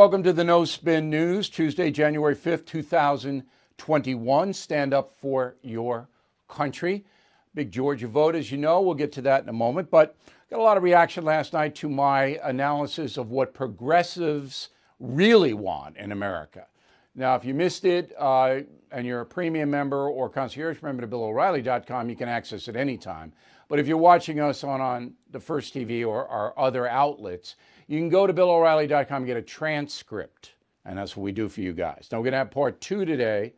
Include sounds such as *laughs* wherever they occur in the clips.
welcome to the No Spin News, Tuesday, January 5th, 2021. Stand up for your country. Big Georgia vote, as you know. We'll get to that in a moment. But got a lot of reaction last night to my analysis of what progressives really want in America. Now, if you missed it uh, and you're a premium member or concierge member to BillO'Reilly.com, you can access it anytime. But if you're watching us on, on the First TV or our other outlets, you can go to BillO'Reilly.com and get a transcript. And that's what we do for you guys. Now, we're going to have part two today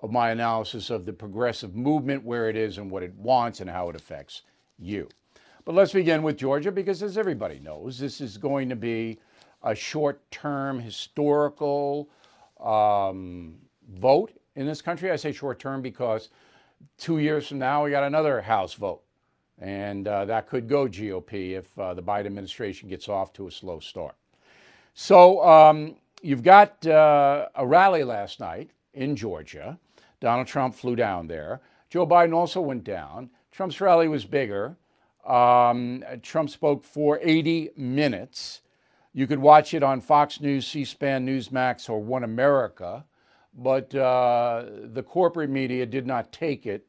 of my analysis of the progressive movement, where it is and what it wants and how it affects you. But let's begin with Georgia because, as everybody knows, this is going to be a short term historical um, vote in this country. I say short term because two years from now, we got another House vote. And uh, that could go GOP if uh, the Biden administration gets off to a slow start. So um, you've got uh, a rally last night in Georgia. Donald Trump flew down there. Joe Biden also went down. Trump's rally was bigger. Um, Trump spoke for 80 minutes. You could watch it on Fox News, C SPAN, Newsmax, or One America, but uh, the corporate media did not take it.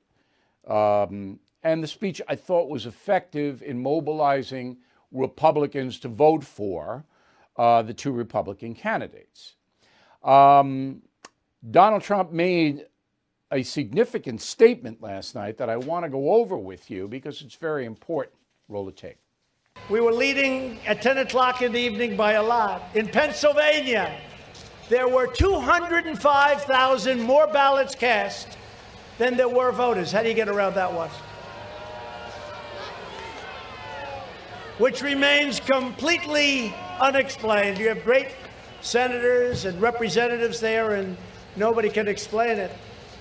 Um, and the speech I thought was effective in mobilizing Republicans to vote for uh, the two Republican candidates. Um, Donald Trump made a significant statement last night that I want to go over with you because it's very important. Roll the tape. We were leading at 10 o'clock in the evening by a lot. In Pennsylvania, there were 205,000 more ballots cast than there were voters. How do you get around that one? Which remains completely unexplained. You have great senators and representatives there, and nobody can explain it.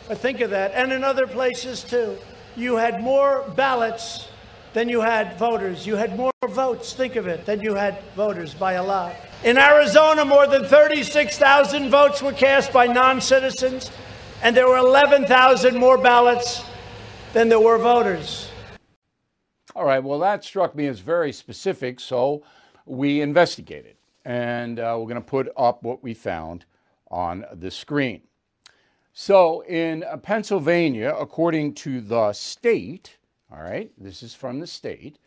But think of that. And in other places, too. You had more ballots than you had voters. You had more votes, think of it, than you had voters by a lot. In Arizona, more than 36,000 votes were cast by non citizens, and there were 11,000 more ballots than there were voters. All right, well, that struck me as very specific, so we investigated. And uh, we're going to put up what we found on the screen. So in Pennsylvania, according to the state, all right, this is from the state,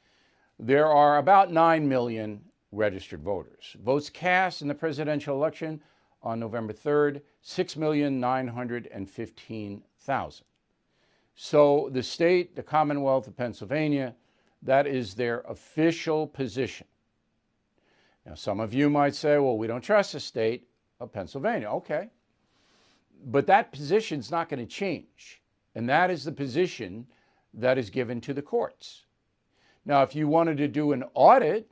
there are about 9 million registered voters. Votes cast in the presidential election on November 3rd, 6,915,000. So the state, the Commonwealth of Pennsylvania, that is their official position. Now, some of you might say, well, we don't trust the state of Pennsylvania. Okay. But that position is not going to change. And that is the position that is given to the courts. Now, if you wanted to do an audit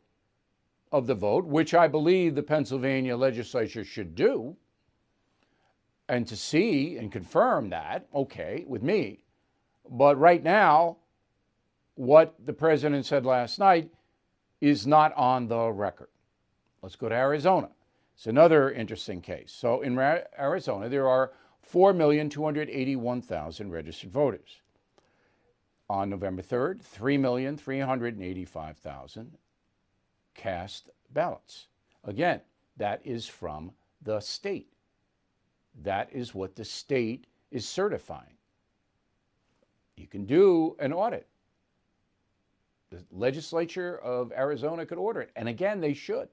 of the vote, which I believe the Pennsylvania legislature should do, and to see and confirm that, okay, with me. But right now, what the president said last night is not on the record. Let's go to Arizona. It's another interesting case. So in Arizona, there are 4,281,000 registered voters. On November 3rd, 3,385,000 cast ballots. Again, that is from the state. That is what the state is certifying. You can do an audit. The legislature of Arizona could order it. And again, they should.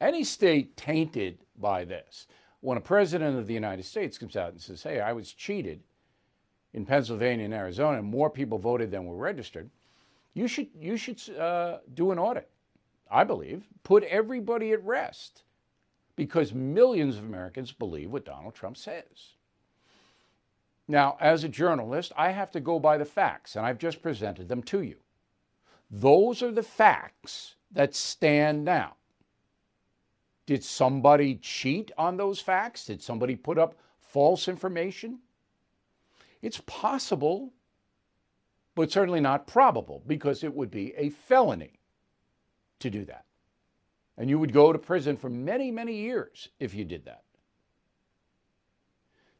Any state tainted by this, when a president of the United States comes out and says, hey, I was cheated, in Pennsylvania and Arizona, more people voted than were registered, you should, you should uh, do an audit, I believe. Put everybody at rest because millions of Americans believe what Donald Trump says. Now, as a journalist, I have to go by the facts, and I've just presented them to you. Those are the facts that stand now. Did somebody cheat on those facts? Did somebody put up false information? It's possible, but certainly not probable because it would be a felony to do that. And you would go to prison for many, many years if you did that.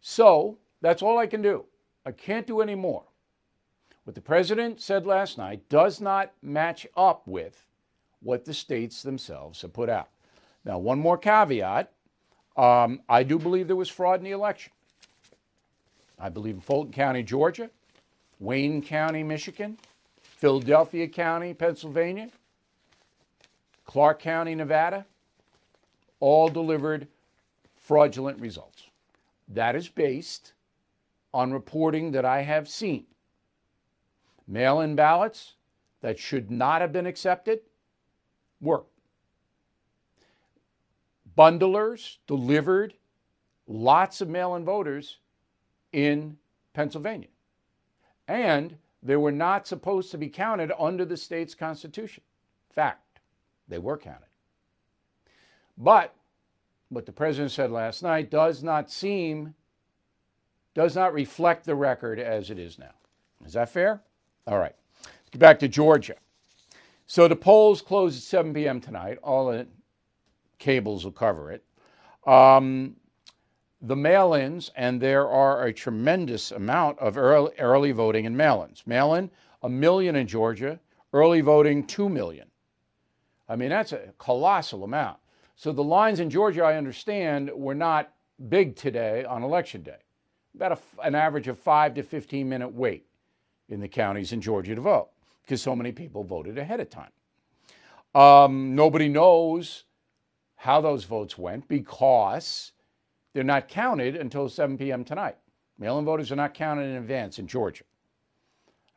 So that's all I can do. I can't do any more. What the president said last night does not match up with what the states themselves have put out. Now, one more caveat Um, I do believe there was fraud in the election. I believe in Fulton County, Georgia, Wayne County, Michigan, Philadelphia County, Pennsylvania, Clark County, Nevada, all delivered fraudulent results. That is based on reporting that I have seen. Mail in ballots that should not have been accepted were. Bundlers delivered lots of mail in voters in Pennsylvania. And they were not supposed to be counted under the state's constitution. Fact, they were counted. But what the president said last night does not seem, does not reflect the record as it is now. Is that fair? All right. Let's get back to Georgia. So the polls close at 7 p.m. tonight. All the cables will cover it. Um, the mail ins, and there are a tremendous amount of early, early voting and mail ins. Mail in, a million in Georgia, early voting, two million. I mean, that's a colossal amount. So the lines in Georgia, I understand, were not big today on election day. About a, an average of five to 15 minute wait in the counties in Georgia to vote because so many people voted ahead of time. Um, nobody knows how those votes went because they're not counted until 7 p.m. tonight. Mail in voters are not counted in advance in Georgia.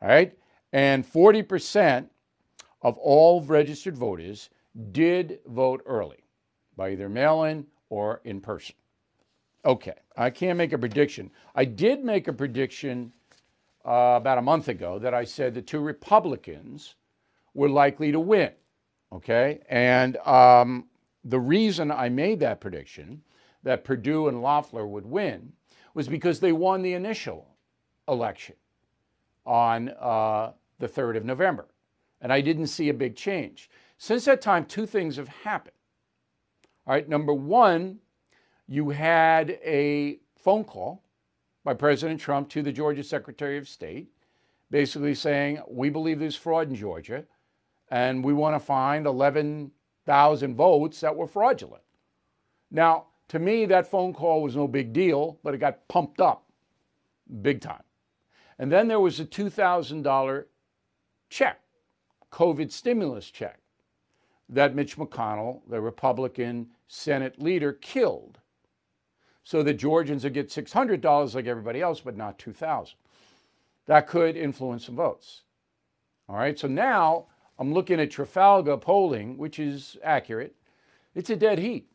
All right? And 40% of all registered voters did vote early by either mail in or in person. Okay, I can't make a prediction. I did make a prediction uh, about a month ago that I said the two Republicans were likely to win. Okay, and um, the reason I made that prediction that Perdue and Loeffler would win was because they won the initial election on uh, the 3rd of November. And I didn't see a big change. Since that time, two things have happened. All right, number one, you had a phone call by President Trump to the Georgia Secretary of State, basically saying, We believe there's fraud in Georgia, and we want to find 11,000 votes that were fraudulent. Now, to me, that phone call was no big deal, but it got pumped up big time. And then there was a $2,000 check, COVID stimulus check, that Mitch McConnell, the Republican Senate leader, killed. So the Georgians would get $600 like everybody else, but not 2000 That could influence some votes. All right, so now I'm looking at Trafalgar polling, which is accurate. It's a dead heat.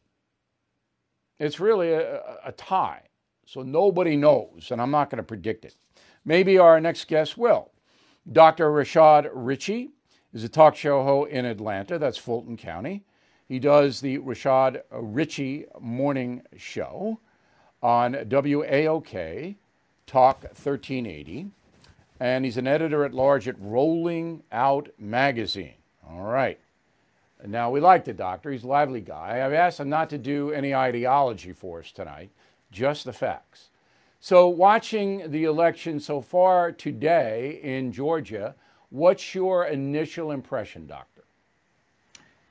It's really a, a tie. So nobody knows, and I'm not going to predict it. Maybe our next guest will. Dr. Rashad Richey is a talk show host in Atlanta, that's Fulton County. He does the Rashad Richey Morning Show on WAOK Talk 1380. And he's an editor at large at Rolling Out Magazine. All right. Now, we like the doctor. He's a lively guy. I've asked him not to do any ideology for us tonight, just the facts. So, watching the election so far today in Georgia, what's your initial impression, Doctor?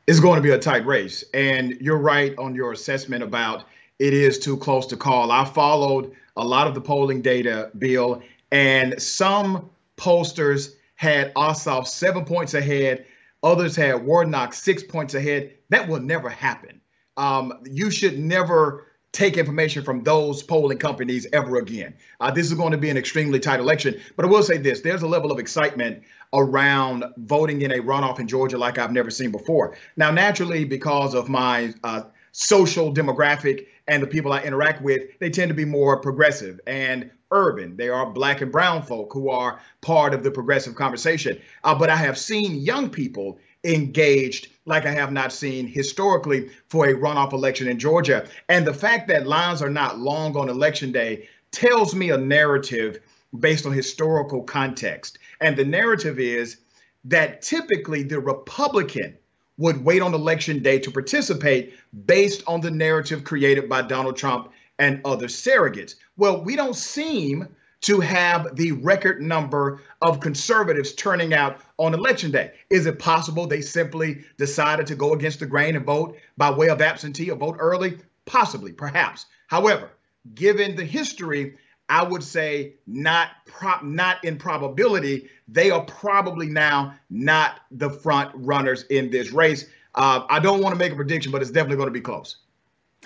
It's going to be a tight race. And you're right on your assessment about it is too close to call. I followed a lot of the polling data, Bill, and some pollsters had Ossoff seven points ahead Others had Warnock six points ahead. That will never happen. Um, you should never take information from those polling companies ever again. Uh, this is going to be an extremely tight election. But I will say this there's a level of excitement around voting in a runoff in Georgia like I've never seen before. Now, naturally, because of my uh, social demographic and the people I interact with, they tend to be more progressive and urban. They are black and brown folk who are part of the progressive conversation. Uh, but I have seen young people engaged like I have not seen historically for a runoff election in Georgia. And the fact that lines are not long on election day tells me a narrative based on historical context. And the narrative is that typically the Republican would wait on election day to participate based on the narrative created by Donald Trump and other surrogates. Well, we don't seem to have the record number of conservatives turning out on election day. Is it possible they simply decided to go against the grain and vote by way of absentee or vote early? Possibly, perhaps. However, given the history, I would say not prop not in probability. They are probably now not the front runners in this race. Uh, I don't want to make a prediction, but it's definitely going to be close.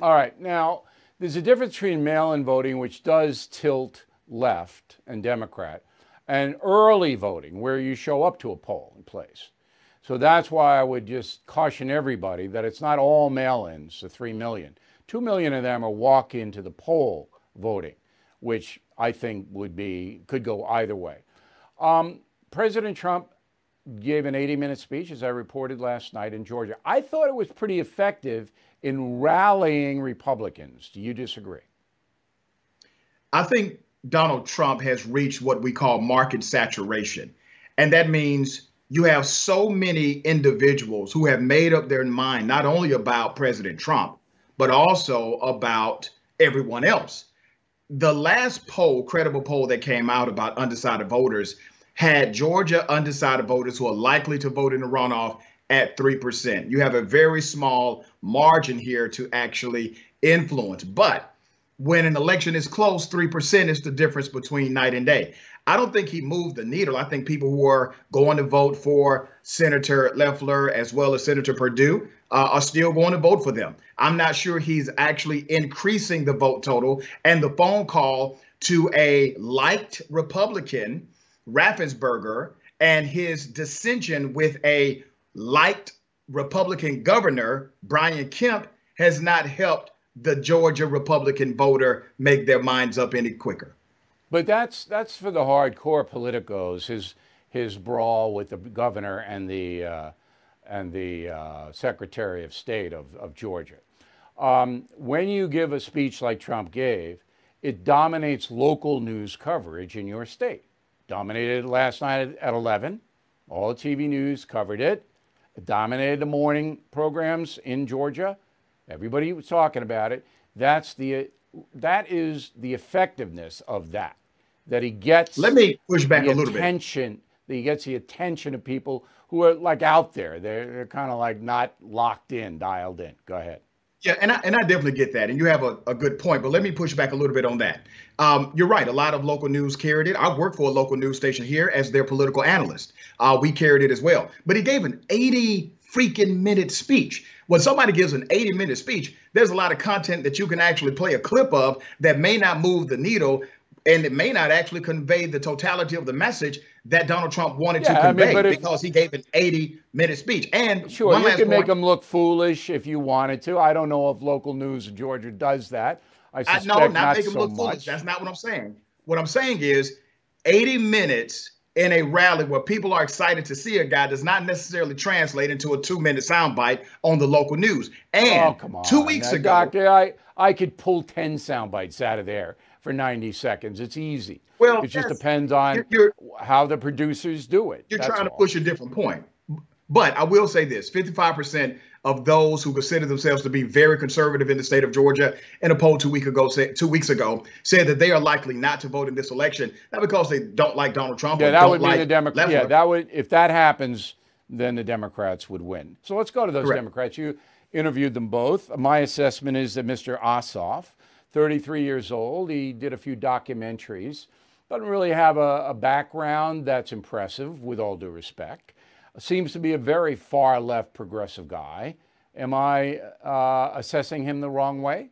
All right. Now, there's a difference between mail in voting, which does tilt left and Democrat, and early voting, where you show up to a poll polling place. So that's why I would just caution everybody that it's not all mail ins, the 3 million. 2 million of them are walk into the poll voting, which I think would be, could go either way. Um, President Trump gave an 80 minute speech, as I reported last night in Georgia. I thought it was pretty effective in rallying Republicans. Do you disagree? I think Donald Trump has reached what we call market saturation. And that means you have so many individuals who have made up their mind not only about President Trump, but also about everyone else. The last poll, credible poll that came out about undecided voters, had Georgia undecided voters who are likely to vote in the runoff at 3%. You have a very small margin here to actually influence. But when an election is close, 3% is the difference between night and day. I don't think he moved the needle. I think people who are going to vote for Senator Loeffler as well as Senator Perdue uh, are still going to vote for them. I'm not sure he's actually increasing the vote total. And the phone call to a liked Republican, Raffensperger, and his dissension with a liked Republican governor, Brian Kemp, has not helped the Georgia Republican voter make their minds up any quicker. But that's that's for the hardcore politicos. His his brawl with the governor and the uh, and the uh, Secretary of State of, of Georgia. Um, when you give a speech like Trump gave, it dominates local news coverage in your state. Dominated last night at 11. All TV news covered it. It dominated the morning programs in Georgia. Everybody was talking about it. That's the that is the effectiveness of that. That he gets. Let me push back a little bit attention, bit. That he gets the attention of people who are like out there. They're, they're kind of like not locked in, dialed in. Go ahead. Yeah, and I, and I definitely get that. And you have a, a good point, but let me push back a little bit on that. Um, you're right. A lot of local news carried it. I work for a local news station here as their political analyst. Uh, we carried it as well. But he gave an 80 freaking minute speech. When somebody gives an 80 minute speech, there's a lot of content that you can actually play a clip of that may not move the needle and it may not actually convey the totality of the message that Donald Trump wanted yeah, to convey I mean, because he gave an 80 minute speech. And sure, you can make him look foolish if you wanted to. I don't know if local news in Georgia does that. I suspect I, no, not, not make him so look much. foolish. That's not what I'm saying. What I'm saying is 80 minutes in a rally where people are excited to see a guy does not necessarily translate into a two minute soundbite on the local news. Oh, and oh, two weeks now, ago, Doctor, I, I could pull 10 sound bites out of there for 90 seconds. It's easy. Well, it just depends on how the producers do it. You're That's trying all. to push a different point. But I will say this 55% of those who consider themselves to be very conservative in the state of Georgia in a poll two week ago two weeks ago said that they are likely not to vote in this election, not because they don't like Donald Trump. Yeah, that would be like the Democrats. Yeah, that would if that happens, then the Democrats would win. So let's go to those Correct. Democrats. You interviewed them both. My assessment is that Mr. Ossoff 33 years old. He did a few documentaries. Doesn't really have a, a background that's impressive, with all due respect. Seems to be a very far left progressive guy. Am I uh, assessing him the wrong way?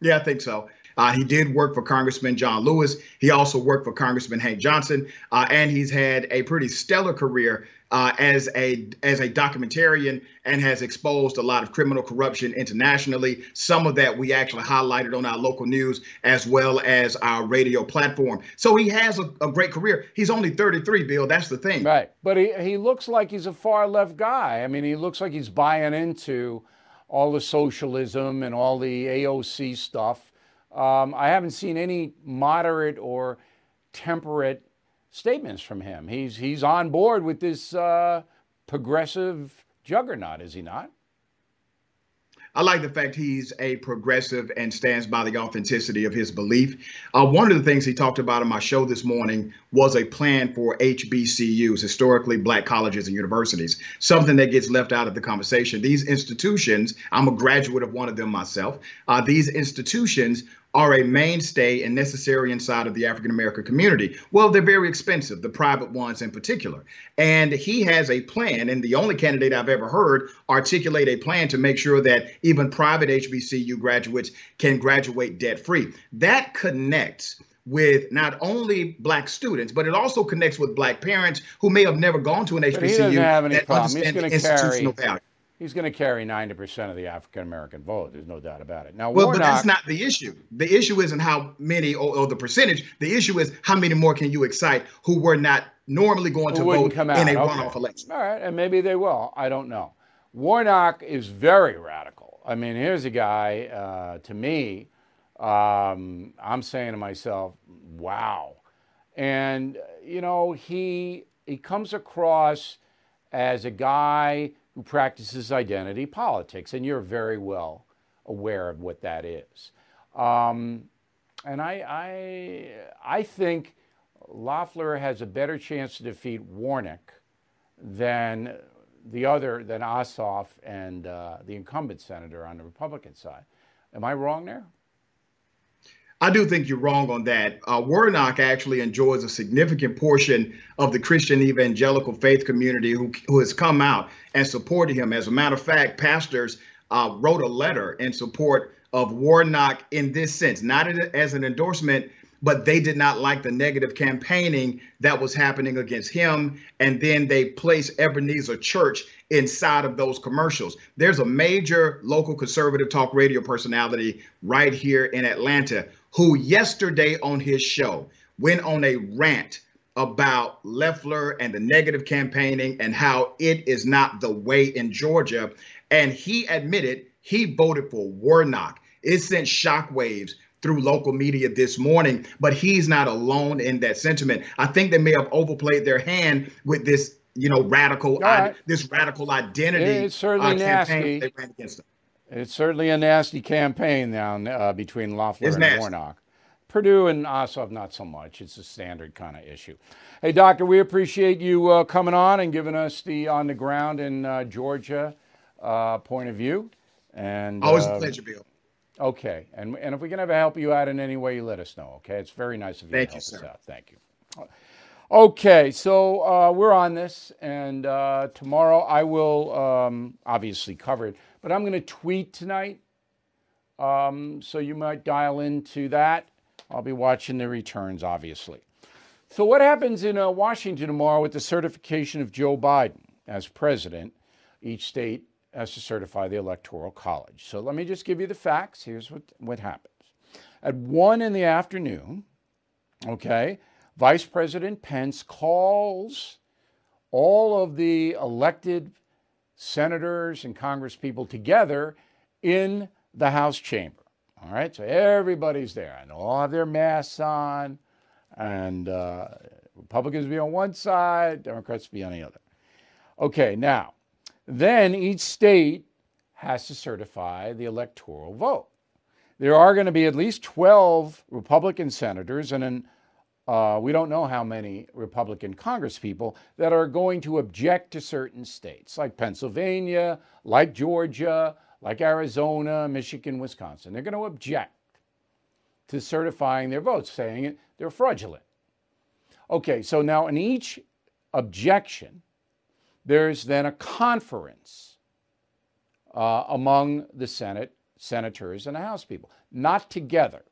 Yeah, I think so. Uh, he did work for Congressman John Lewis. He also worked for Congressman Hank Johnson, uh, and he's had a pretty stellar career uh, as a as a documentarian and has exposed a lot of criminal corruption internationally. Some of that we actually highlighted on our local news as well as our radio platform. So he has a, a great career. He's only 33, Bill. That's the thing. Right, but he he looks like he's a far left guy. I mean, he looks like he's buying into all the socialism and all the AOC stuff. Um, I haven't seen any moderate or temperate statements from him. He's he's on board with this uh, progressive juggernaut, is he not? I like the fact he's a progressive and stands by the authenticity of his belief. Uh, one of the things he talked about in my show this morning was a plan for HBCUs, historically black colleges and universities, something that gets left out of the conversation. These institutions, I'm a graduate of one of them myself, uh, these institutions are a mainstay and necessary inside of the African American community. Well, they're very expensive, the private ones in particular. And he has a plan, and the only candidate I've ever heard articulate a plan to make sure that even private HBCU graduates can graduate debt free. That connects with not only black students, but it also connects with black parents who may have never gone to an HBCU he doesn't have any that problem. He's going to carry. institutional value. He's going to carry 90% of the African American vote. There's no doubt about it. Now, Well, Warnock, but that's not the issue. The issue isn't how many or, or the percentage. The issue is how many more can you excite who were not normally going to vote come out. in a Okay. runoff election. All right, and maybe they will. I don't know. Warnock is very radical. I mean, here's a guy, uh, to me, um, I'm saying to myself, wow. And, you know, he, he comes across as a guy who practices identity politics, and you're very well aware of what that is. Um, and I, I, I think Loeffler has a better chance to defeat Warnock than the other, than Ossoff and uh, the incumbent senator on the Republican side. Am I wrong there? I do think you're wrong on that. Uh, Warnock actually enjoys a significant portion of the Christian evangelical faith community who, who has come out and supported him. As a matter of fact, pastors uh, wrote a letter in support of Warnock in this sense, not as an endorsement, but they did not like the negative campaigning that was happening against him. And then they placed Ebenezer Church inside of those commercials. There's a major local conservative talk radio personality right here in Atlanta who yesterday on his show went on a rant about Loeffler and the negative campaigning and how it is not the way in Georgia. And he admitted he voted for Warnock. It sent shockwaves through local media this morning, but he's not alone in that sentiment. I think they may have overplayed their hand with this, you know, radical, right. this radical identity It's certainly uh, nasty. campaign they ran against him. It's certainly a nasty campaign now uh, between Loeffler It's and nasty. Warnock. Perdue and Ossoff, not so much. It's a standard kind of issue. Hey, Doctor, we appreciate you uh, coming on and giving us the on the ground in uh, Georgia uh, point of view. And Always a uh, pleasure, Bill. Okay, and and if we can ever help you out in any way, you let us know. Okay, it's very nice of you Thank to you, help us sir. out. Thank you. Okay, so uh, we're on this, and uh, tomorrow I will um, obviously cover it, but I'm going to tweet tonight, um, so you might dial into that. I'll be watching the returns, obviously. So, what happens in uh, Washington tomorrow with the certification of Joe Biden as president? Each state has to certify the Electoral College. So, let me just give you the facts. Here's what, what happens. At 1 in the afternoon, okay, Vice President Pence calls all of the elected senators and congresspeople together in the House chamber. All right, so everybody's there and all have their masks on, and uh, Republicans be on one side, Democrats be on the other. Okay, now, then each state has to certify the electoral vote. There are going to be at least 12 Republican senators and an uh, we don't know how many Republican congresspeople that are going to object to certain states, like Pennsylvania, like Georgia, like Arizona, Michigan, Wisconsin. They're going to object to certifying their votes, saying they're fraudulent. Okay, so now in each objection, there's then a conference uh, among the Senate senators and the House people, not together.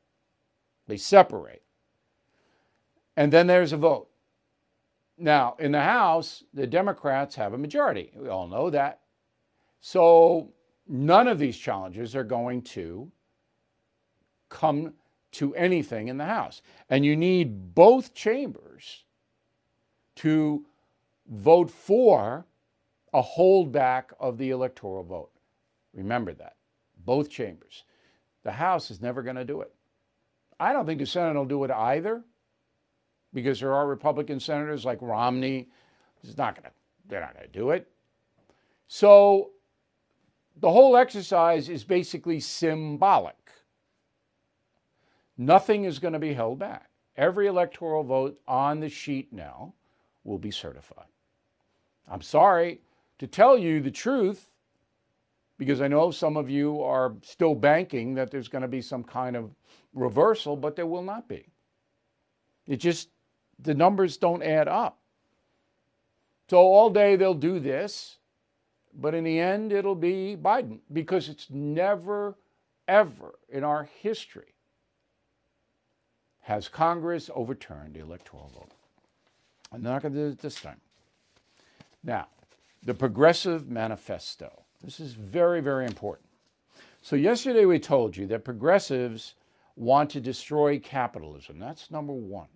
They separate. And then there's a vote. Now, in the House, the Democrats have a majority. We all know that. So none of these challenges are going to come to anything in the House. And you need both chambers to vote for a holdback of the electoral vote. Remember that. Both chambers. The House is never going to do it. I don't think the Senate will do it either because there are Republican senators like Romney. He's not going to, they're not going to do it. So the whole exercise is basically symbolic. Nothing is going to be held back. Every electoral vote on the sheet now will be certified. I'm sorry to tell you the truth because I know some of you are still banking that there's going to be some kind of reversal, but there will not be. It just, the numbers don't add up. So all day they'll do this, but in the end it'll be Biden because it's never, ever in our history has Congress overturned the electoral vote. I'm not going to do it this time. Now, the Progressive Manifesto. This is very, very important. So, yesterday we told you that progressives want to destroy capitalism. That's number one.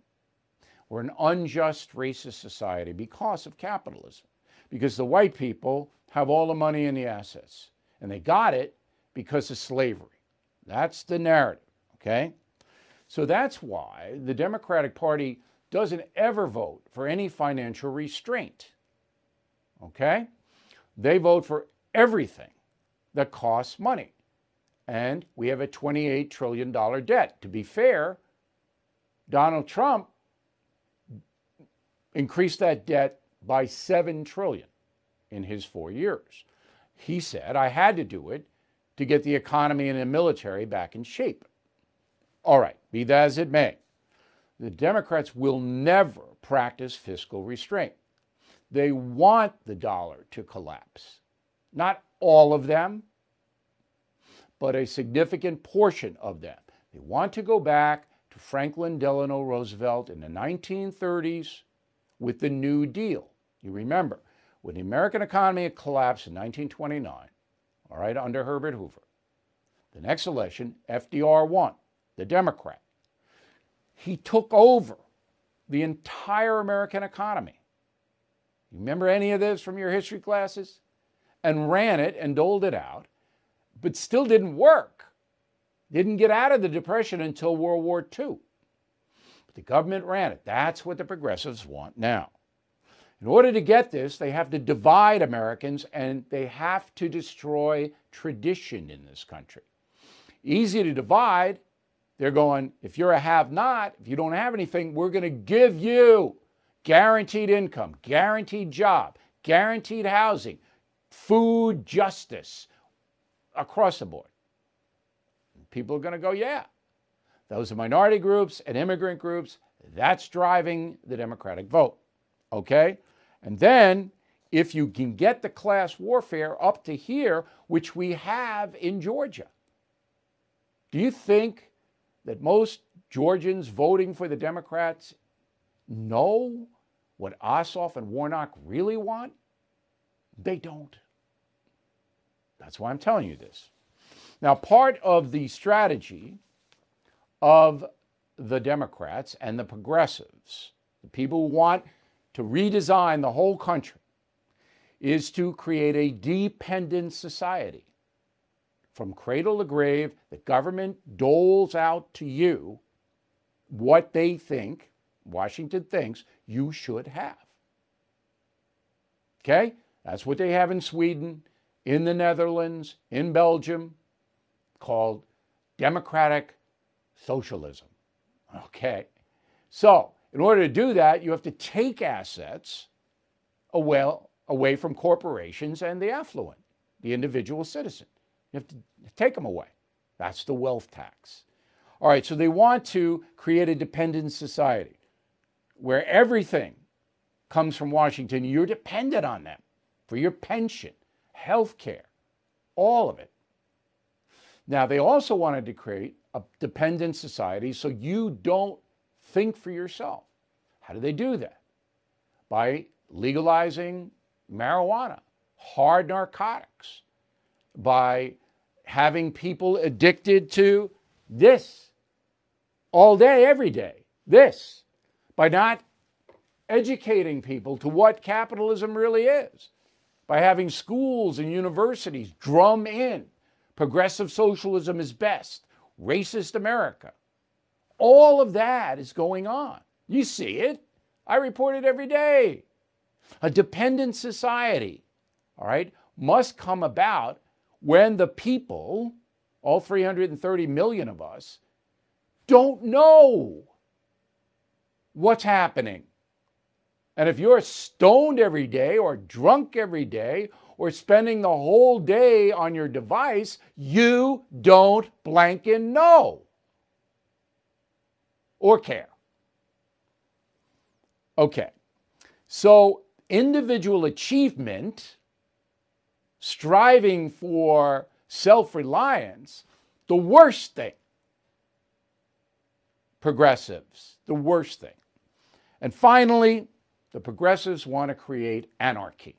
We're an unjust, racist society because of capitalism, because the white people have all the money and the assets, and they got it because of slavery. That's the narrative, okay? So that's why the Democratic Party doesn't ever vote for any financial restraint. Okay? They vote for everything that costs money. And we have a $28 trillion debt. To be fair, Donald Trump increased that debt by 7 trillion in his 4 years. He said I had to do it to get the economy and the military back in shape. All right, be that as it may, the Democrats will never practice fiscal restraint. They want the dollar to collapse. Not all of them, but a significant portion of them. They want to go back to Franklin Delano Roosevelt in the 1930s with the New Deal. You remember, when the American economy collapsed in 1929, all right, under Herbert Hoover, the next election, FDR won the Democrat. He took over the entire American economy. You remember any of this from your history classes? And ran it and doled it out, but still didn't work. Didn't get out of the Depression until World War II. The government ran it. That's what the progressives want now. In order to get this, they have to divide Americans and they have to destroy tradition in this country. Easy to divide, they're going, if you're a have not, if you don't have anything, we're going to give you guaranteed income, guaranteed job, guaranteed housing, food justice across the board. People are going to go, yeah. Those are minority groups and immigrant groups. That's driving the Democratic vote. Okay? And then if you can get the class warfare up to here, which we have in Georgia, do you think that most Georgians voting for the Democrats know what Ossoff and Warnock really want? They don't. That's why I'm telling you this. Now, part of the strategy of the Democrats and the progressives, the people who want to redesign the whole country, is to create a dependent society from cradle to grave, the government doles out to you what they think, Washington thinks, you should have. Okay? That's what they have in Sweden, in the Netherlands, in Belgium, called democratic socialism. Okay? So, in order to do that, you have to take assets away, away from corporations and the affluent, the individual citizen. You have to take them away. That's the wealth tax. All right, so they want to create a dependent society where everything comes from Washington. You're dependent on them for your pension, health care, all of it. Now, they also wanted to create a dependent society so you don't think for yourself. How do they do that? By legalizing marijuana, hard narcotics, by having people addicted to this all day, every day. This. By not educating people to what capitalism really is. By having schools and universities drum in progressive socialism is best, racist America. All of that is going on. You see it. I report it every day. A dependent society, all right, must come about when the people, all 330 million of us, don't know what's happening. And if you're stoned every day or drunk every day or spending the whole day on your device, you don't blank blanking know or care. Okay, so individual achievement, striving for self reliance, the worst thing. Progressives, the worst thing. And finally, the progressives want to create anarchy.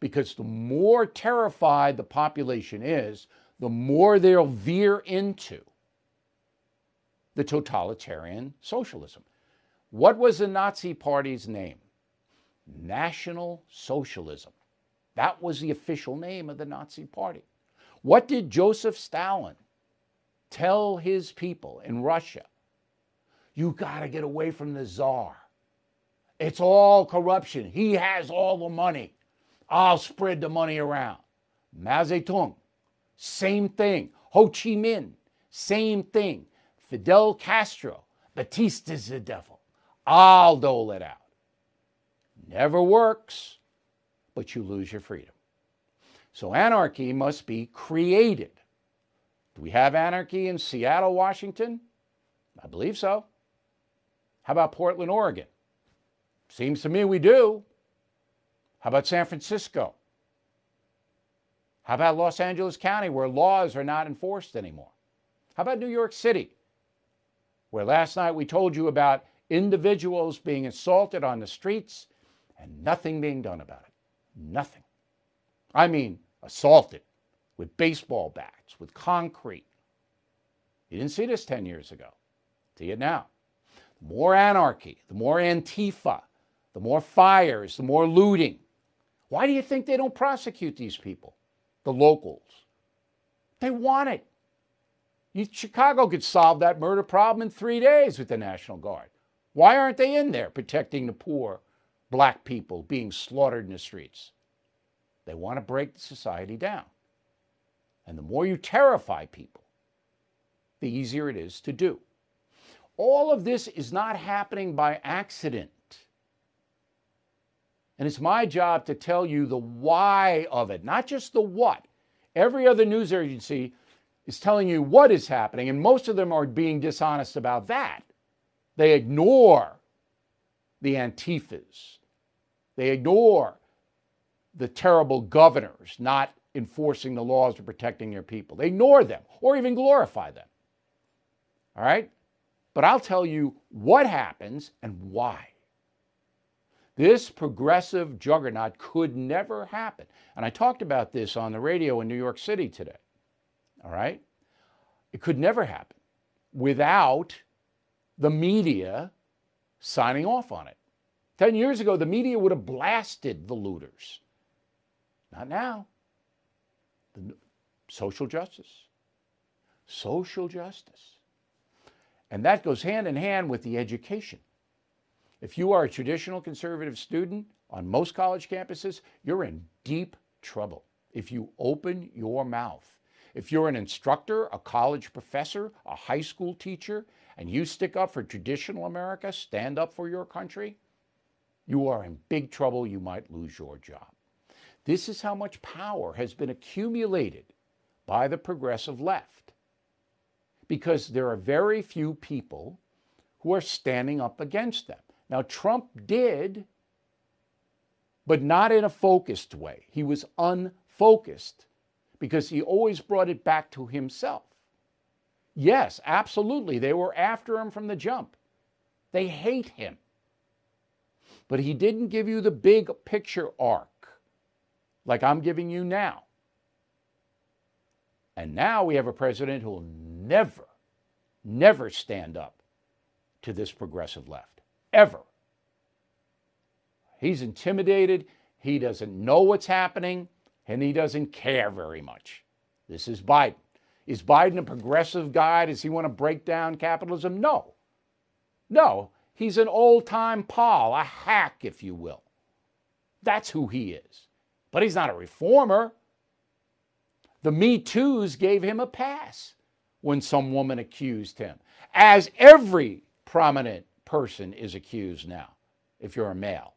Because the more terrified the population is, the more they'll veer into the totalitarian socialism. What was the Nazi Party's name? National Socialism. That was the official name of the Nazi Party. What did Joseph Stalin tell his people in Russia? You got to get away from the czar. It's all corruption. He has all the money. I'll spread the money around. Mao Zedong, same thing. Ho Chi Minh, same thing. Fidel Castro, Batista's the devil. I'll dole it out. Never works, but you lose your freedom. So anarchy must be created. Do we have anarchy in Seattle, Washington? I believe so. How about Portland, Oregon? Seems to me we do. How about San Francisco? How about Los Angeles County, where laws are not enforced anymore? How about New York City, where last night we told you about individuals being assaulted on the streets and nothing being done about it? Nothing. I mean, assaulted with baseball bats, with concrete. You didn't see this 10 years ago. See it now. The more anarchy, the more Antifa, the more fires, the more looting. Why do you think they don't prosecute these people, the locals? They want it. You, Chicago could solve that murder problem in three days with the National Guard. Why aren't they in there protecting the poor black people being slaughtered in the streets? They want to break the society down. And the more you terrify people, the easier it is to do. All of this is not happening by accident. And it's my job to tell you the why of it, not just the what. Every other news agency is telling you what is happening, and most of them are being dishonest about that. They ignore the Antifas, they ignore the terrible governors not enforcing the laws or protecting their people. They ignore them or even glorify them. All right? But I'll tell you what happens and why. This progressive juggernaut could never happen. And I talked about this on the radio in New York City today. All right? It could never happen without the media signing off on it. 10 years ago, the media would have blasted the looters. Not now. The, social justice. Social justice. And that goes hand in hand with the education. If you are a traditional conservative student on most college campuses, you're in deep trouble if you open your mouth. If you're an instructor, a college professor, a high school teacher, and you stick up for traditional America, stand up for your country, you are in big trouble. You might lose your job. This is how much power has been accumulated by the progressive left because there are very few people who are standing up against them. Now, Trump did, but not in a focused way. He was unfocused because he always brought it back to himself. Yes, absolutely. They were after him from the jump. They hate him. But he didn't give you the big picture arc like I'm giving you now. And now we have a president who will never, never stand up to this progressive left, ever. He's intimidated. He doesn't know what's happening, and he doesn't care very much. This is Biden. Is Biden a progressive guy? Does he want to break down capitalism? No. No, he's an old time Paul, a hack, if you will. That's who he is. But he's not a reformer. The Me Too's gave him a pass when some woman accused him, as every prominent person is accused now, if you're a male.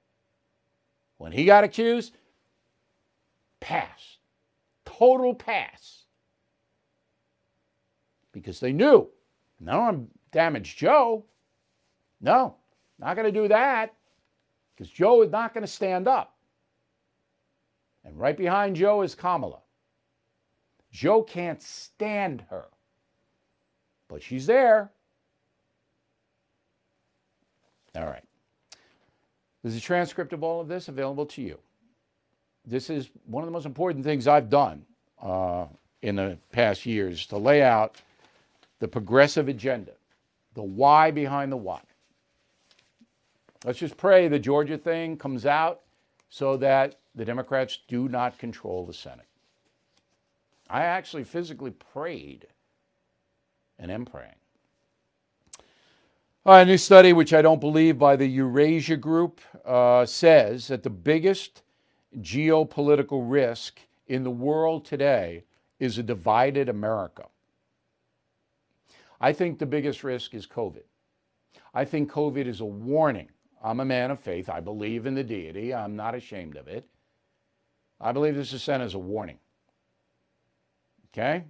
When he got accused, pass. Total pass. Because they knew. No one damaged Joe. No, not going to do that. Because Joe is not going to stand up. And right behind Joe is Kamala. Joe can't stand her, but she's there. All right. There's a transcript of all of this available to you. This is one of the most important things I've done uh, in the past years to lay out the progressive agenda, the why behind the why. Let's just pray the Georgia thing comes out so that the Democrats do not control the Senate. I actually physically prayed and am praying. A new study, which I don't believe by the Eurasia Group, uh, says that the biggest geopolitical risk in the world today is a divided America. I think the biggest risk is COVID. I think COVID is a warning. I'm a man of faith. I believe in the deity. I'm not ashamed of it. I believe this is sent as a warning. Okay?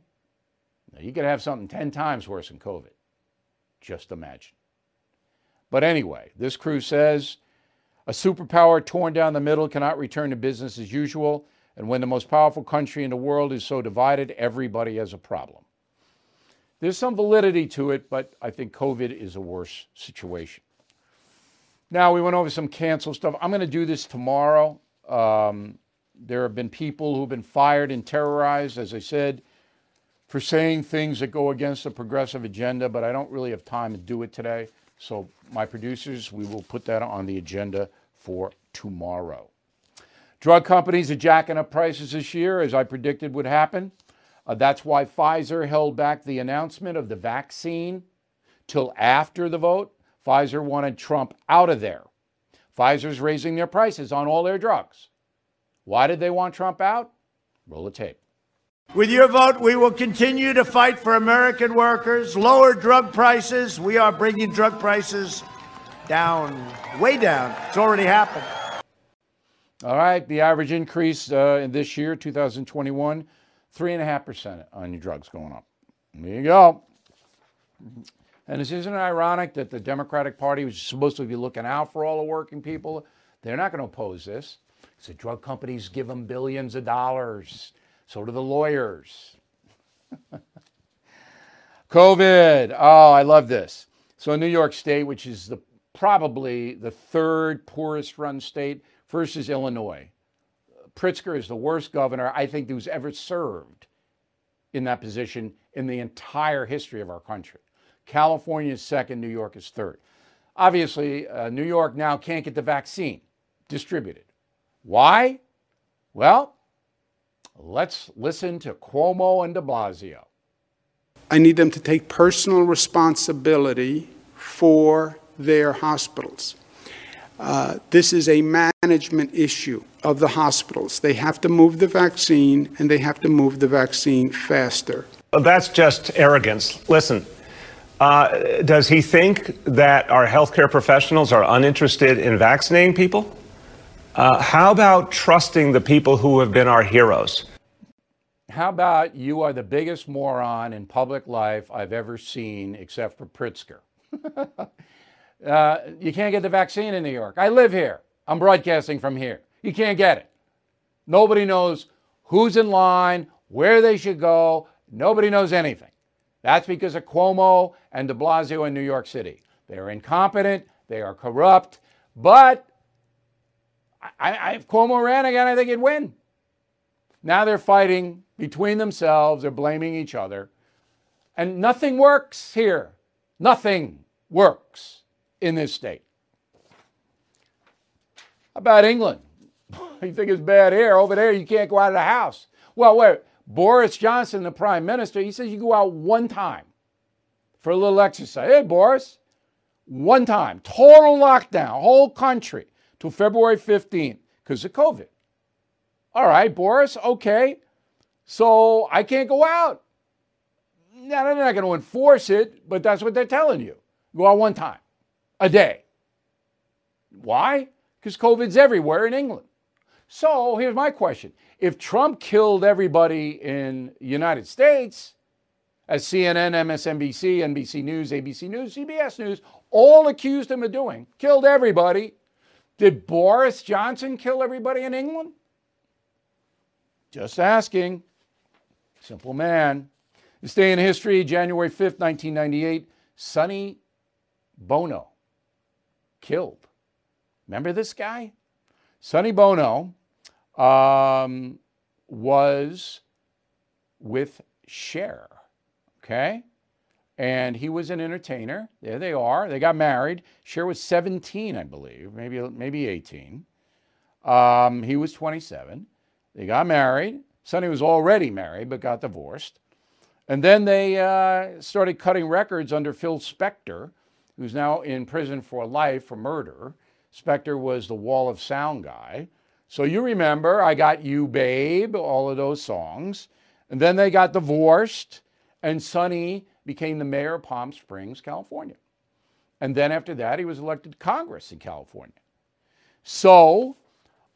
Now, you could have something 10 times worse than COVID. Just imagine. But anyway, this crew says a superpower torn down the middle cannot return to business as usual. And when the most powerful country in the world is so divided, everybody has a problem. There's some validity to it, but I think COVID is a worse situation. Now, we went over some cancel stuff. I'm going to do this tomorrow. Um, there have been people who've been fired and terrorized, as I said, for saying things that go against the progressive agenda, but I don't really have time to do it today. So, my producers, we will put that on the agenda for tomorrow. Drug companies are jacking up prices this year, as I predicted would happen. Uh, that's why Pfizer held back the announcement of the vaccine till after the vote. Pfizer wanted Trump out of there. Pfizer's raising their prices on all their drugs. Why did they want Trump out? Roll the tape. With your vote, we will continue to fight for American workers, lower drug prices. We are bringing drug prices down, way down. It's already happened. All right, the average increase uh, in this year, 2021, 3.5% on your drugs going up. There you go. And this isn't ironic that the Democratic Party, which is supposed to be looking out for all the working people, they're not going to oppose this. The drug companies give them billions of dollars. So do the lawyers. *laughs* COVID. Oh, I love this. So, New York State, which is the probably the third poorest run state, first is Illinois. Pritzker is the worst governor I think who's ever served in that position in the entire history of our country. California is second, New York is third. Obviously, uh, New York now can't get the vaccine distributed. Why? Well, let's listen to Cuomo and de Blasio. I need them to take personal responsibility for their hospitals. Uh, this is a management issue of the hospitals. They have to move the vaccine, and they have to move the vaccine faster. That's just arrogance. Listen, uh, does he think that our healthcare professionals are uninterested in vaccinating people? Uh, how about trusting the people who have been our heroes? How about you are the biggest moron in public life I've ever seen, except for Pritzker? *laughs* uh, you can't get the vaccine in New York. I live here. I'm broadcasting from here. You can't get it. Nobody knows who's in line, where they should go. Nobody knows anything. That's because of Cuomo and de Blasio in New York City. They are incompetent, they are corrupt, but I, I, if Cuomo ran again, I think he'd win. Now they're fighting between themselves, they're blaming each other, and nothing works here. Nothing works in this state. How about England? *laughs* you think it's bad here? Over there, you can't go out of the house. Well, wait, Boris Johnson, the prime minister, he says you go out one time for a little exercise. Hey, Boris, one time, total lockdown, whole country till February 15th because of COVID. All right, Boris, okay. So I can't go out. Now, they're not going to enforce it, but that's what they're telling you. Go out one time a day. Why? Because COVID's everywhere in England. So here's my question. If Trump killed everybody in the United States, as CNN, MSNBC, NBC News, ABC News, CBS News all accused him of doing, killed everybody, did Boris Johnson kill everybody in England? Just asking. Simple man. This day in history, January 5th, 1998, Sonny Bono killed. Remember this guy? Sonny Bono um, was with Cher, okay? And he was an entertainer. There they are. They got married. Cher was 17, I believe, maybe, maybe 18. Um, he was 27. They got married. Sonny was already married, but got divorced. And then they uh, started cutting records under Phil Spector, who's now in prison for life for murder. Spector was the Wall of Sound guy. So you remember, I got You Babe, all of those songs. And then they got divorced, and Sonny became the mayor of Palm Springs, California. And then after that, he was elected to Congress in California. So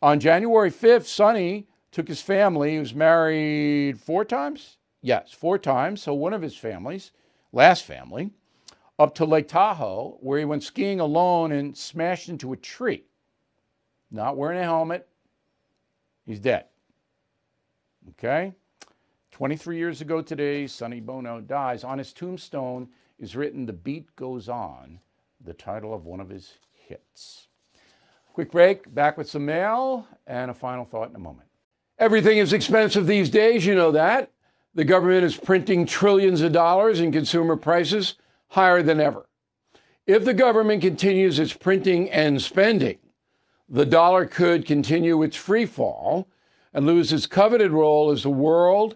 on January 5th, Sonny took his family, he was married four times? Yes, four times. So one of his families, last family, up to Lake Tahoe, where he went skiing alone and smashed into a tree. Not wearing a helmet. He's dead. Okay? 23 years ago today, Sonny Bono dies. On his tombstone is written The Beat Goes On, the title of one of his hits. Quick break, back with some mail and a final thought in a moment. Everything is expensive these days, you know that. The government is printing trillions of dollars and consumer prices higher than ever. If the government continues its printing and spending, the dollar could continue its free fall and lose its coveted role as the world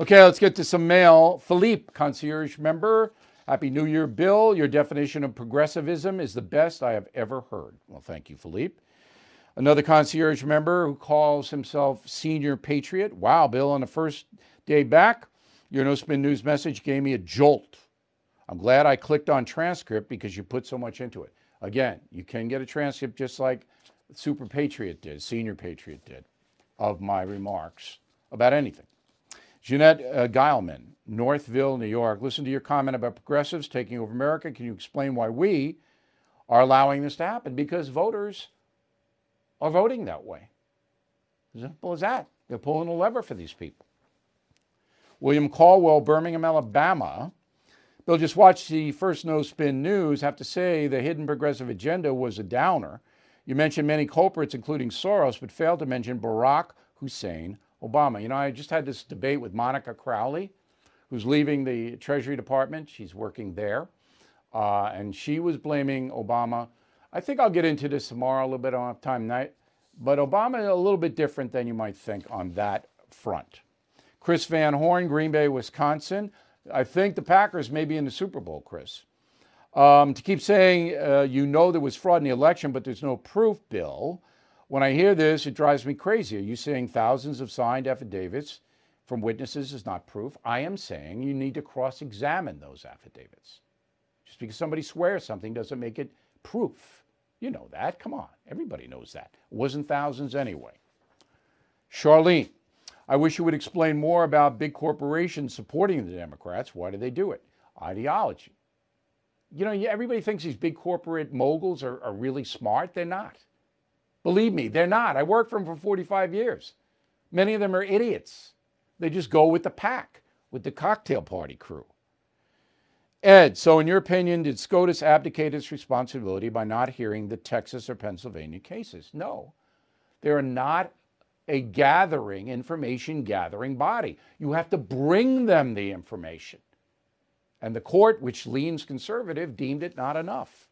Okay, let's get to some mail. Philippe, concierge member. Happy New Year, Bill. Your definition of progressivism is the best I have ever heard. Well, thank you, Philippe. Another concierge member who calls himself Senior Patriot. Wow, Bill, on the first day back, your No Spin News message gave me a jolt. I'm glad I clicked on transcript because you put so much into it. Again, you can get a transcript just like Super Patriot did, Senior Patriot did, of my remarks about anything. Jeanette uh, Northville, New York. Listen to your comment about progressives taking over America. Can you explain why we are allowing this to happen? Because voters are voting that way. As simple as that. They're pulling a lever for these people. William Caldwell, Birmingham, Alabama. Bill, just watch the first no spin news. Have to say the hidden progressive agenda was a downer. You mentioned many culprits, including Soros, but failed to mention Barack Hussein Obama. You know, I just had this debate with Monica Crowley, who's leaving the Treasury Department. She's working there. Uh, and she was blaming Obama I think I'll get into this tomorrow a little bit on time night, but Obama is a little bit different than you might think on that front. Chris Van Horn, Green Bay, Wisconsin. I think the Packers may be in the Super Bowl, Chris. Um, to keep saying uh, you know there was fraud in the election, but there's no proof, Bill. When I hear this, it drives me crazy. Are you saying thousands of signed affidavits from witnesses is not proof? I am saying you need to cross examine those affidavits. Just because somebody swears something doesn't make it proof. You know that. Come on. Everybody knows that. It wasn't thousands anyway. Charlene, I wish you would explain more about big corporations supporting the Democrats. Why do they do it? ideology. You know, everybody thinks these big corporate moguls are, are really smart. They're not. Believe me, they're not. I worked for them for 45 years. Many of them are idiots. They just go with the pack, with the cocktail party crew. Ed, so in your opinion, did SCOTUS abdicate its responsibility by not hearing the Texas or Pennsylvania cases? No. They are not a gathering, information gathering body. You have to bring them the information. And the court, which leans conservative, deemed it not enough.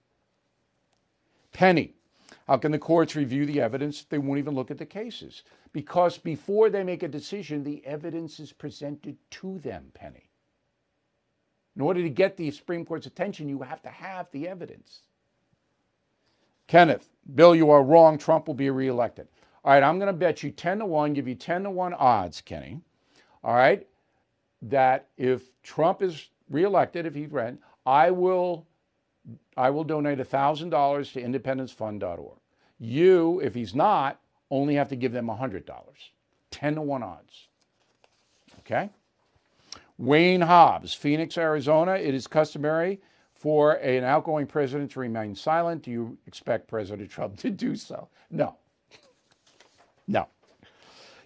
Penny, how can the courts review the evidence they won't even look at the cases? Because before they make a decision, the evidence is presented to them, Penny. In order to get the Supreme Court's attention, you have to have the evidence. Kenneth, Bill, you are wrong. Trump will be reelected. All right, I'm going to bet you 10 to 1, give you 10 to 1 odds, Kenny. All right, that if Trump is reelected, if he ran, I will I will donate $1,000 to independencefund.org. You, if he's not, only have to give them $100. 10 to 1 odds. Okay? Wayne Hobbs, Phoenix, Arizona. It is customary for an outgoing president to remain silent. Do you expect President Trump *laughs* to do so? No. No.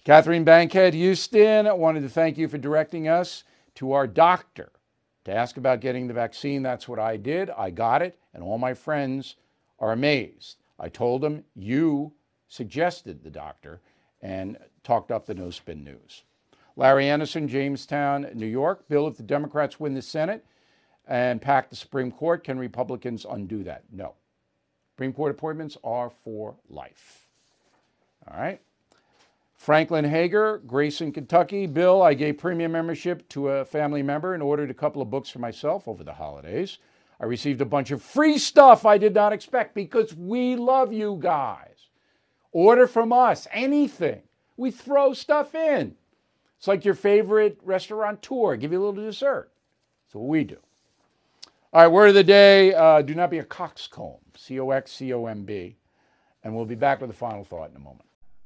Catherine Bankhead Houston I wanted to thank you for directing us to our doctor to ask about getting the vaccine. That's what I did. I got it, and all my friends are amazed. I told them you suggested the doctor and talked up the no spin news. Larry Anderson, Jamestown, New York. Bill, if the Democrats win the Senate and pack the Supreme Court, can Republicans undo that? No. Supreme Court appointments are for life. All right. Franklin Hager, Grayson, Kentucky. Bill, I gave premium membership to a family member and ordered a couple of books for myself over the holidays. I received a bunch of free stuff I did not expect because we love you guys. Order from us anything. We throw stuff in. It's like your favorite restaurateur, give you a little dessert. That's what we do. All right, word of the day uh, do not be a coxcomb, C O X C O M B. And we'll be back with a final thought in a moment.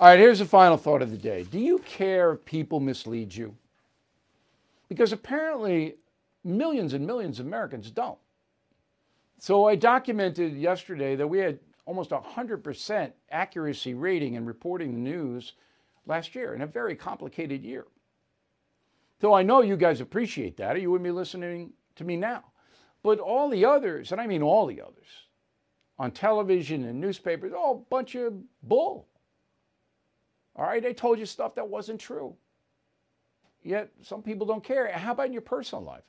All right, here's the final thought of the day. Do you care if people mislead you? Because apparently millions and millions of Americans don't. So I documented yesterday that we had almost 100% accuracy rating in reporting the news last year in a very complicated year. So I know you guys appreciate that, or you wouldn't be listening to me now. But all the others, and I mean all the others, on television and newspapers, all a bunch of bull. All right, they told you stuff that wasn't true. Yet some people don't care. How about in your personal life?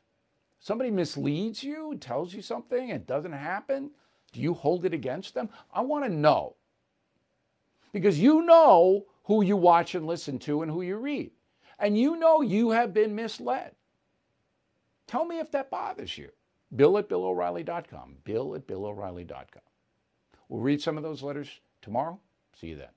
Somebody misleads you, tells you something, it doesn't happen. Do you hold it against them? I want to know. Because you know who you watch and listen to and who you read. And you know you have been misled. Tell me if that bothers you. Bill at BillO'Reilly.com. Bill at BillO'Reilly.com. We'll read some of those letters tomorrow. See you then.